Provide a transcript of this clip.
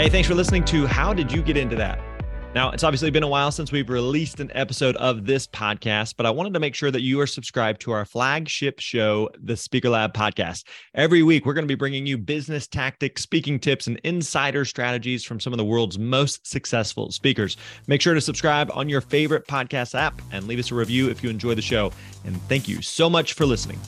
Hey, thanks for listening to How Did You Get Into That? Now, it's obviously been a while since we've released an episode of this podcast, but I wanted to make sure that you are subscribed to our flagship show, the Speaker Lab podcast. Every week, we're going to be bringing you business tactics, speaking tips, and insider strategies from some of the world's most successful speakers. Make sure to subscribe on your favorite podcast app and leave us a review if you enjoy the show. And thank you so much for listening.